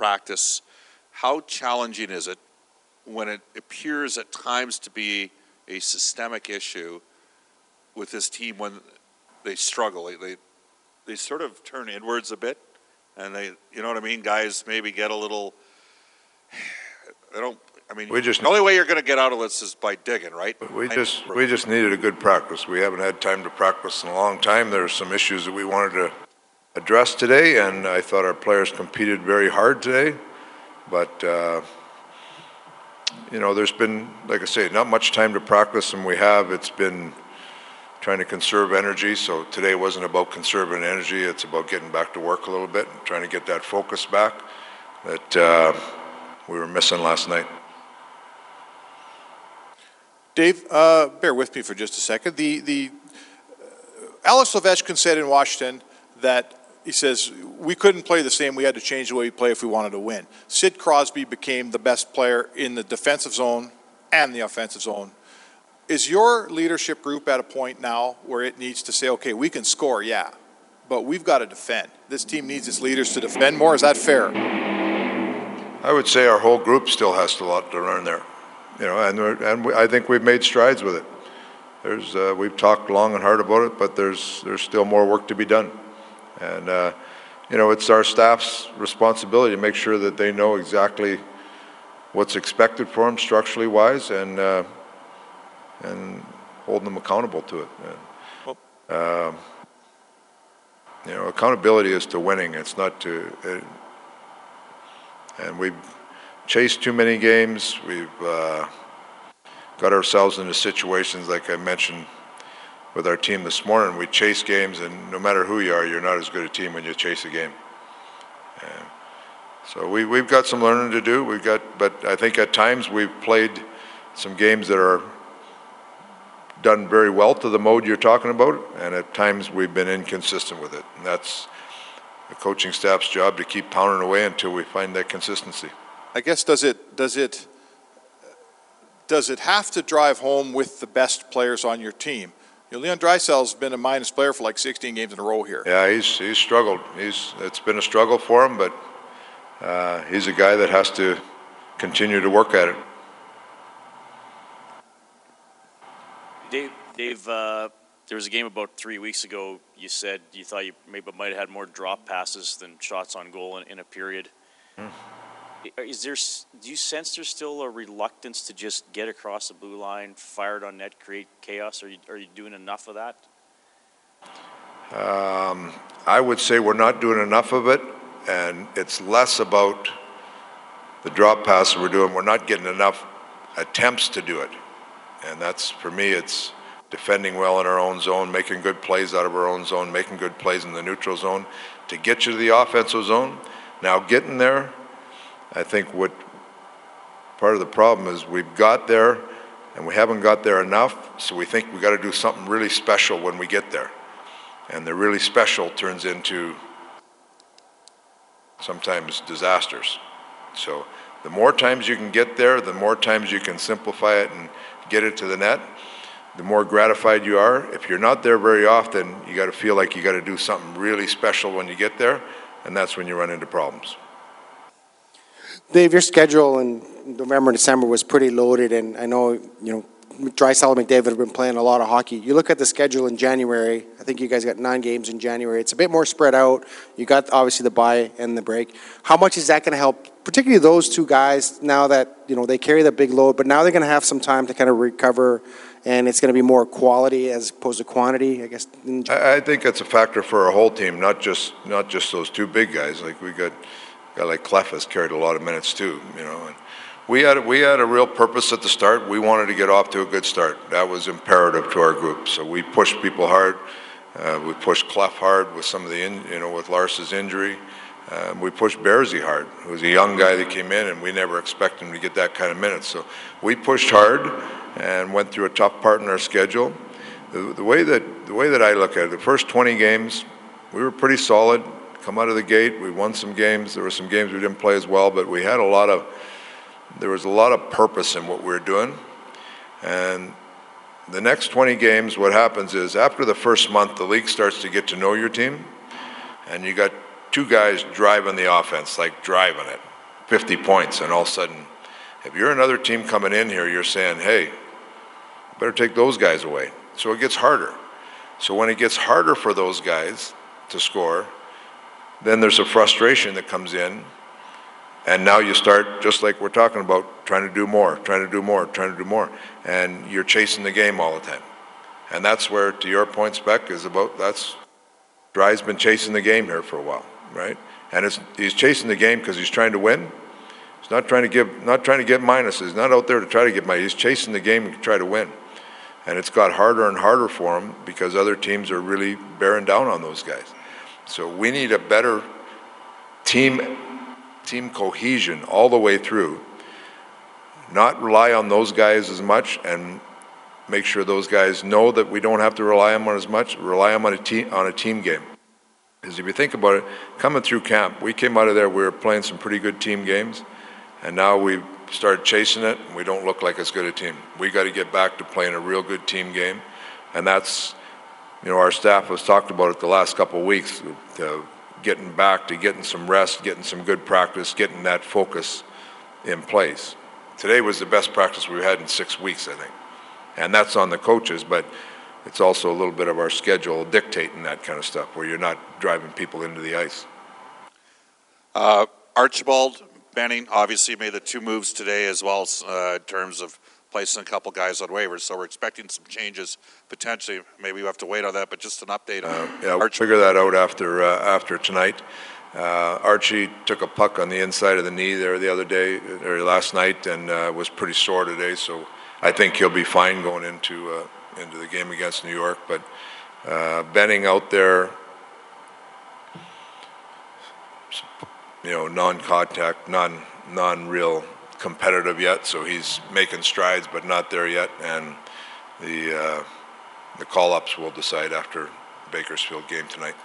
practice. How challenging is it when it appears at times to be a systemic issue with this team when they struggle? They, they, sort of turn inwards a bit, and they, you know what I mean? Guys maybe get a little. They don't. I mean, We just- the only way you're going to get out of this is by digging, right? We just we just needed a good practice. We haven't had time to practice in a long time. There are some issues that we wanted to address today, and I thought our players competed very hard today. But uh, you know, there's been, like I say, not much time to practice, and we have. It's been trying to conserve energy. So today wasn't about conserving energy. It's about getting back to work a little bit and trying to get that focus back that uh, we were missing last night. Dave, uh, bear with me for just a second. The, the, uh, Alex Ovechkin said in Washington that he says, we couldn't play the same. We had to change the way we play if we wanted to win. Sid Crosby became the best player in the defensive zone and the offensive zone. Is your leadership group at a point now where it needs to say, okay, we can score, yeah, but we've got to defend? This team needs its leaders to defend more. Is that fair? I would say our whole group still has a lot to learn there, you know, and and we, I think we've made strides with it. There's uh, we've talked long and hard about it, but there's there's still more work to be done, and uh, you know it's our staff's responsibility to make sure that they know exactly what's expected for them structurally wise, and uh, and holding them accountable to it. And, um, you know, accountability is to winning. It's not to. It, and we've chased too many games. We've uh, got ourselves into situations like I mentioned with our team this morning. We chase games, and no matter who you are, you're not as good a team when you chase a game. And so we, we've got some learning to do. We've got, but I think at times we've played some games that are done very well to the mode you're talking about, and at times we've been inconsistent with it. And that's the coaching staff's job to keep pounding away until we find that consistency. I guess does it does it does it have to drive home with the best players on your team? You know, Leon Draisaitl's been a minus player for like 16 games in a row here. Yeah, he's he's struggled. He's it's been a struggle for him, but uh, he's a guy that has to continue to work at it. Dave, Dave, uh, there was a game about three weeks ago. You said you thought you maybe might have had more drop passes than shots on goal in, in a period. Is there? Do you sense there's still a reluctance to just get across the blue line, fire it on net, create chaos? Are you are you doing enough of that? Um, I would say we're not doing enough of it, and it's less about the drop passes we're doing. We're not getting enough attempts to do it, and that's for me. It's defending well in our own zone, making good plays out of our own zone, making good plays in the neutral zone to get you to the offensive zone. Now getting there, I think what part of the problem is we've got there and we haven't got there enough, so we think we've got to do something really special when we get there. And the really special turns into sometimes disasters. So the more times you can get there, the more times you can simplify it and get it to the net, the more gratified you are. If you're not there very often, you got to feel like you got to do something really special when you get there, and that's when you run into problems. Dave, your schedule in November and December was pretty loaded, and I know, you know, Draisaitl and McDavid have been playing a lot of hockey. You look at the schedule in January, I think you guys got nine games in January. It's a bit more spread out. You got obviously the bye and the break. How much is that going to help, particularly those two guys, now that, you know, they carry the big load, but now they're going to have some time to kind of recover, and it's going to be more quality as opposed to quantity, I guess? I, I think it's a factor for our whole team, not just not just those two big guys. Like we got guy like Klef has carried a lot of minutes too, you know. And we had we had a real purpose at the start. We wanted to get off to a good start. That was imperative to our group. So we pushed people hard, Uh, we pushed Klef hard with some of the, in, you know, with Lars's injury. Uh, we pushed Bearsy hard, who was a young guy that came in, and we never expected him to get that kind of minutes. So we pushed hard and went through a tough part in our schedule. The, the way that the way that I look at it, the first 20 games, we were pretty solid. Come out of the gate, we won some games. There were some games we didn't play as well, but we had a lot of there was a lot of purpose in what we were doing. And the next 20 games, what happens is after the first month, the league starts to get to know your team, and you got two guys driving the offense, like driving it, 50 points, and all of a sudden, if you're another team coming in here, you're saying, hey, better take those guys away. So it gets harder. So when it gets harder for those guys to score, then there's a frustration that comes in, and now you start, just like we're talking about, trying to do more, trying to do more, trying to do more. And you're chasing the game all the time. And that's where, to your point, Spec, is about that's Dry's been chasing the game here for a while, right? And he's chasing the game because he's trying to win. He's not trying to give, not trying to get minuses. He's not out there to try to get minuses. He's chasing the game to try to win. And it's got harder and harder for him because other teams are really bearing down on those guys. So we need a better team team cohesion all the way through. Not rely on those guys as much and make sure those guys know that we don't have to rely on them as much, rely on them on a team, on a team game. Because if you think about it, coming through camp, we came out of there, we were playing some pretty good team games, and now we've started chasing it, and we don't look like as good a team. We got to get back to playing a real good team game, and that's, you know, our staff has talked about it the last couple of weeks, to getting back to getting some rest, getting some good practice, getting that focus in place. Today was the best practice we've had in six weeks, I think. And that's on the coaches, but it's also a little bit of our schedule dictating that kind of stuff where you're not driving people into the ice. Uh, Archibald Benning obviously made the two moves today as well uh, in terms of placing a couple guys on waivers. So we're expecting some changes potentially. Maybe we have to wait on that, but just an update on Uh, yeah, we'll figure that out after uh, after tonight. Uh, Archie took a puck on the inside of the knee there the other day or last night and uh, was pretty sore today. So I think he'll be fine going into uh, into the game against New York. But uh, Benning out there, you know, non-contact, non non-real competitive yet. So he's making strides, but not there yet. And the uh, the call-ups will decide after Bakersfield game tonight.